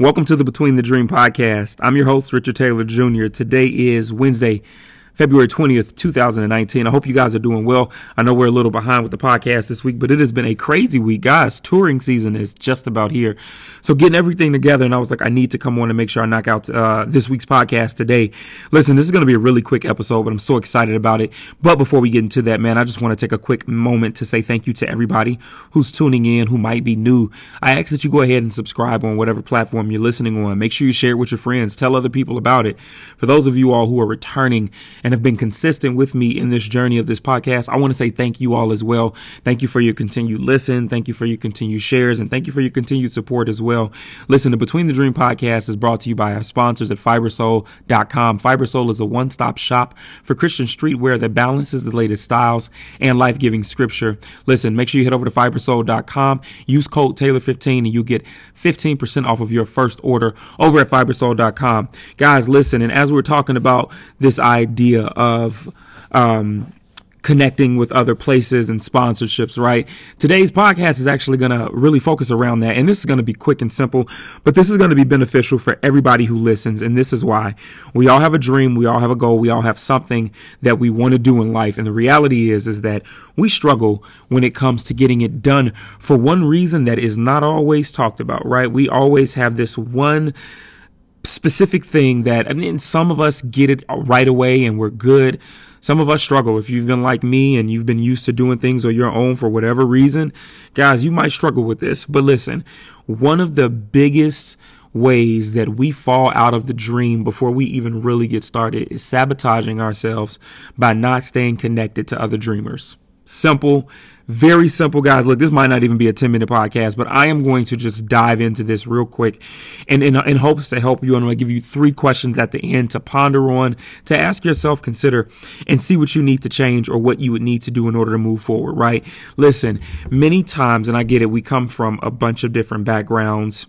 Welcome to the Between the Dream podcast. I'm your host, Richard Taylor Jr. Today is Wednesday, February 20th, 2019. I hope you guys are doing well. I know we're a little behind with the podcast this week, but it has been a crazy week. Guys, touring season is just about here. So getting everything together, and I was like, I need to come on and make sure I knock out uh, this week's podcast today. Listen, this is going to be a really quick episode, but I'm so excited about it. But before we get into that, man, I just want to take a quick moment to say thank you to everybody who's tuning in, who might be new. I ask that you go ahead and subscribe on whatever platform you're listening on. Make sure you share it with your friends. Tell other people about it. For those of you all who are returning and have been consistent with me in this journey of this podcast, I want to say thank you all as well. Thank you for your continued listen. Thank you for your continued shares and thank you for your continued support as well. Listen, the Between the Dream podcast is brought to you by our sponsors at fibersoul.com. Fibersoul is a one-stop shop for Christian streetwear that balances the latest styles and life-giving scripture. Listen, make sure you head over to fibersoul.com, use code Taylor15 and you get 15% off of your first order over at fibersoul.com. Guys, listen, and as we're talking about this idea of um, connecting with other places and sponsorships, right? Today's podcast is actually going to really focus around that. And this is going to be quick and simple, but this is going to be beneficial for everybody who listens. And this is why we all have a dream. We all have a goal. We all have something that we want to do in life. And the reality is, is that we struggle when it comes to getting it done for one reason that is not always talked about, right? We always have this one specific thing that, I mean, some of us get it right away and we're good. Some of us struggle. If you've been like me and you've been used to doing things on your own for whatever reason, guys, you might struggle with this. But listen, one of the biggest ways that we fall out of the dream before we even really get started is sabotaging ourselves by not staying connected to other dreamers. Simple, very simple, guys. Look, this might not even be a 10 minute podcast, but I am going to just dive into this real quick and in, in hopes to help you. I'm going to give you three questions at the end to ponder on, to ask yourself, consider, and see what you need to change or what you would need to do in order to move forward, right? Listen, many times, and I get it, we come from a bunch of different backgrounds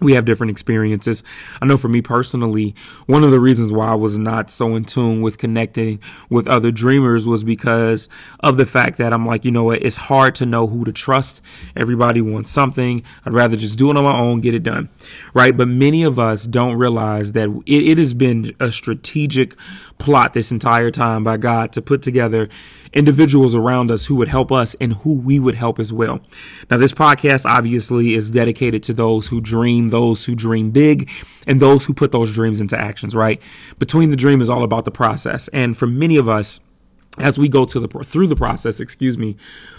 we have different experiences. I know for me personally, one of the reasons why I was not so in tune with connecting with other dreamers was because of the fact that I'm like, you know what, it's hard to know who to trust. Everybody wants something. I'd rather just do it on my own, get it done. Right. But many of us don't realize that it, it has been a strategic plot this entire time by God to put together individuals around us who would help us and who we would help as well. Now, this podcast obviously is dedicated to those who dream, those who dream big, and those who put those dreams into actions, right? Between the Dream is all about the process. And for many of us, as we go to the through the process, excuse me,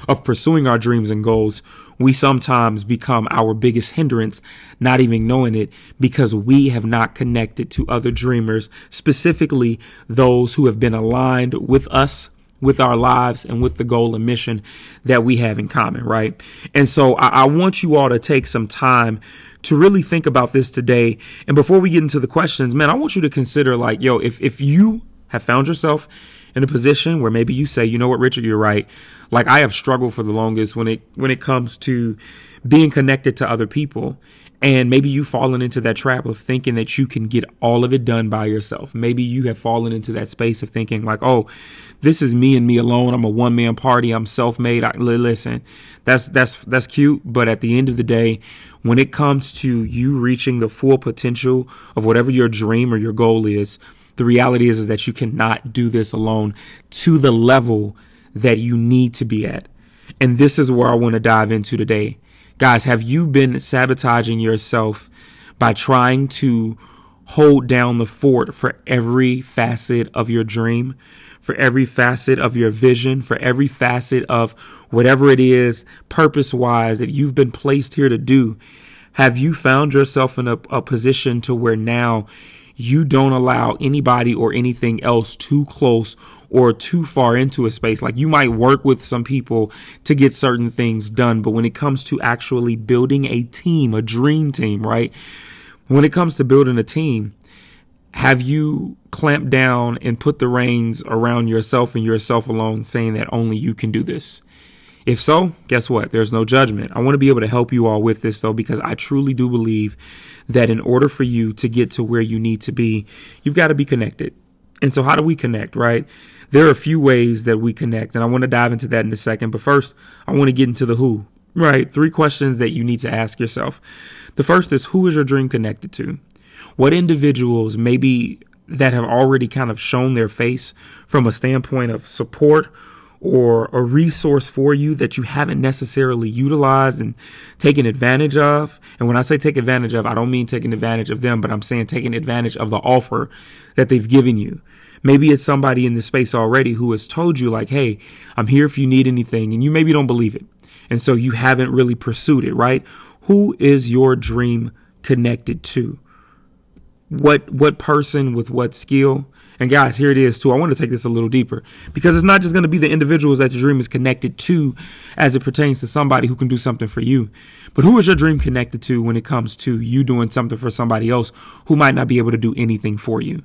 of pursuing our dreams and goals, we sometimes become our biggest hindrance, not even knowing it, because we have not connected to other dreamers, specifically those who have been aligned with us with our lives and with the goal and mission that we have in common, right? And so I, I, want you all to take some time to really think about this today. And before we get into the questions, man, I want you to consider like, yo, if, if you have found yourself in a position where maybe you say, you know what, Richard, you're right. Like I have struggled for the longest when it, when it comes to being connected to other people. And maybe you've fallen into that trap of thinking that you can get all of it done by yourself. Maybe you have fallen into that space of thinking like, oh, this is me and me alone. I'm a one man party. I'm self made. Listen, that's, that's, that's cute. But at the end of the day, when it comes to you reaching the full potential of whatever your dream or your goal is, the reality is, is that you cannot do this alone to the level that you need to be at. And this is where I want to dive into today. Guys, have you been sabotaging yourself by trying to hold down the fort for every facet of your dream, for every facet of your vision, for every facet of whatever it is purpose wise that you've been placed here to do? Have you found yourself in a, a position to where now you don't allow anybody or anything else too close or too far into a space. Like you might work with some people to get certain things done, but when it comes to actually building a team, a dream team, right? When it comes to building a team, have you clamped down and put the reins around yourself and yourself alone, saying that only you can do this? If so, guess what? There's no judgment. I want to be able to help you all with this though, because I truly do believe that in order for you to get to where you need to be, you've got to be connected. And so how do we connect, right? There are a few ways that we connect, and I want to dive into that in a second. But first, I want to get into the who. Right. Three questions that you need to ask yourself. The first is who is your dream connected to? What individuals maybe that have already kind of shown their face from a standpoint of support or a resource for you that you haven't necessarily utilized and taken advantage of. And when I say take advantage of, I don't mean taking advantage of them, but I'm saying taking advantage of the offer that they've given you. Maybe it's somebody in the space already who has told you like, Hey, I'm here if you need anything. And you maybe don't believe it. And so you haven't really pursued it, right? Who is your dream connected to? What, what person with what skill? And guys, here it is too. I want to take this a little deeper because it's not just going to be the individuals that your dream is connected to as it pertains to somebody who can do something for you. But who is your dream connected to when it comes to you doing something for somebody else who might not be able to do anything for you?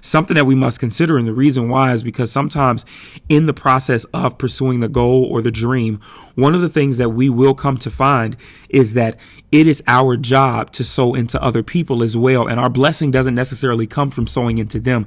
Something that we must consider. And the reason why is because sometimes in the process of pursuing the goal or the dream, one of the things that we will come to find is that it is our job to sow into other people as well. And our blessing doesn't necessarily come from sowing into them.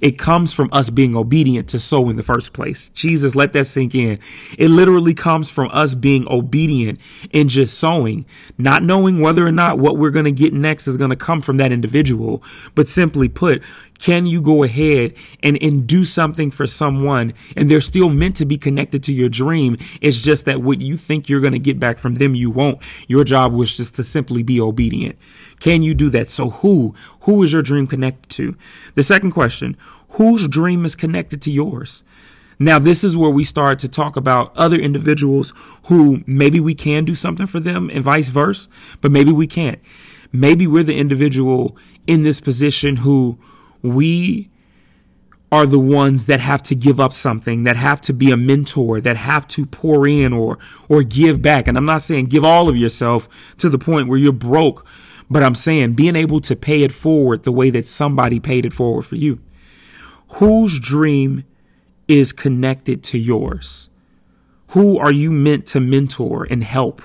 It comes from us being obedient to sow in the first place. Jesus, let that sink in. It literally comes from us being obedient and just sowing, not knowing whether or not what we're going to get next is going to come from that individual, but simply put, can you go ahead and, and do something for someone and they're still meant to be connected to your dream? It's just that what you think you're going to get back from them, you won't. Your job was just to simply be obedient. Can you do that? So who, who is your dream connected to? The second question, whose dream is connected to yours? Now, this is where we start to talk about other individuals who maybe we can do something for them and vice versa, but maybe we can't. Maybe we're the individual in this position who we are the ones that have to give up something, that have to be a mentor, that have to pour in or, or give back. And I'm not saying give all of yourself to the point where you're broke, but I'm saying being able to pay it forward the way that somebody paid it forward for you. Whose dream is connected to yours? Who are you meant to mentor and help?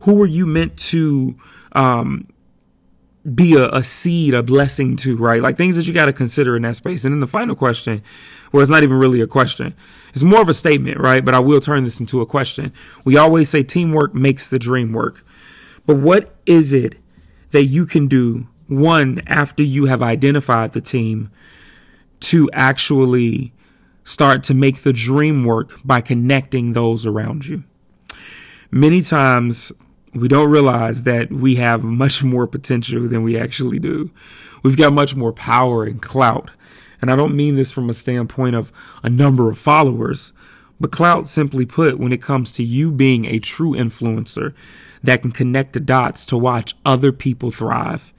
Who are you meant to, um, be a, a seed, a blessing to, right? Like things that you got to consider in that space. And then the final question, well, it's not even really a question. It's more of a statement, right? But I will turn this into a question. We always say teamwork makes the dream work. But what is it that you can do, one, after you have identified the team, to actually start to make the dream work by connecting those around you? Many times we don't realize that we have much more potential than we actually do. We've got much more power and clout. And I don't mean this from a standpoint of a number of followers, but clout simply put, when it comes to you being a true influencer that can connect the dots to watch other people thrive.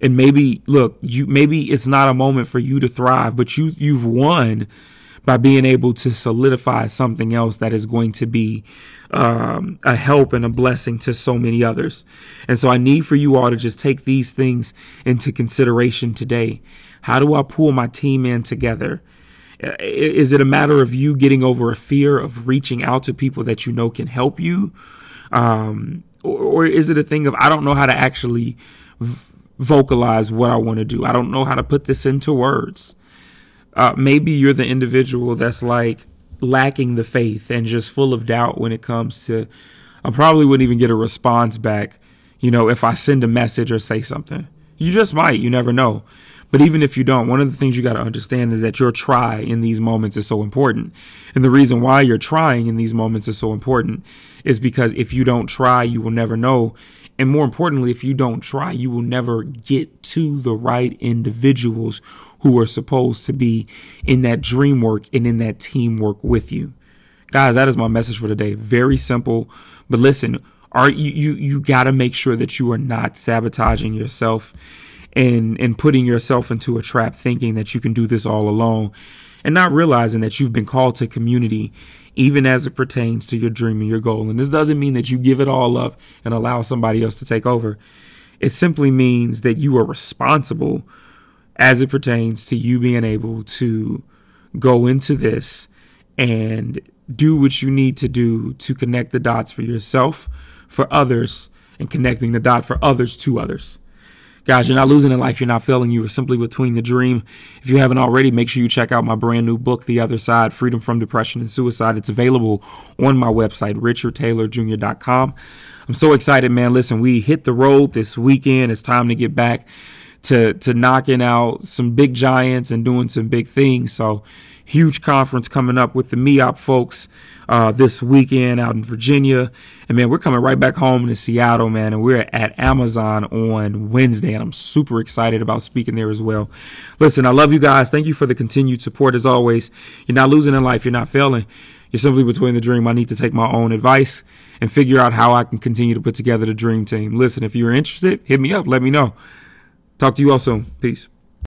And maybe, look, you, maybe it's not a moment for you to thrive, but you, you've won by being able to solidify something else that is going to be um, a help and a blessing to so many others. And so I need for you all to just take these things into consideration today. How do I pull my team in together? Is it a matter of you getting over a fear of reaching out to people that you know can help you? Um, or, or, is it a thing of, I don't know how to actually v- vocalize what I want to do? I don't know how to put this into words. Uh, maybe you're the individual that's like, lacking the faith and just full of doubt when it comes to I probably wouldn't even get a response back, you know, if I send a message or say something. You just might, you never know. But even if you don't, one of the things you got to understand is that your try in these moments is so important. And the reason why you're trying in these moments is so important is because if you don't try, you will never know. And more importantly, if you don't try, you will never get to the right individuals who are supposed to be in that dream work and in that teamwork with you. Guys, that is my message for today. Very simple. But listen, are you you, you gotta make sure that you are not sabotaging yourself and and putting yourself into a trap thinking that you can do this all alone and not realizing that you've been called to community even as it pertains to your dream and your goal. And this doesn't mean that you give it all up and allow somebody else to take over. It simply means that you are responsible as it pertains to you being able to go into this and do what you need to do to connect the dots for yourself, for others, and connecting the dot for others to others. Guys, you're not losing in life. You're not failing. You are simply between the dream. If you haven't already, make sure you check out my brand new book, The Other Side Freedom from Depression and Suicide. It's available on my website, richardtaylorjr.com. I'm so excited, man. Listen, we hit the road this weekend. It's time to get back to, to knocking out some big giants and doing some big things. So, huge conference coming up with the MEOP folks uh, this weekend out in Virginia. And man, we're coming right back home to Seattle, man. And we're at Amazon on Wednesday. And I'm super excited about speaking there as well. Listen, I love you guys. Thank you for the continued support as always. You're not losing in life. You're not failing. You're simply between the dream. I need to take my own advice and figure out how I can continue to put together the dream team. Listen, if you're interested, hit me up. Let me know. Talk to you all soon. Peace.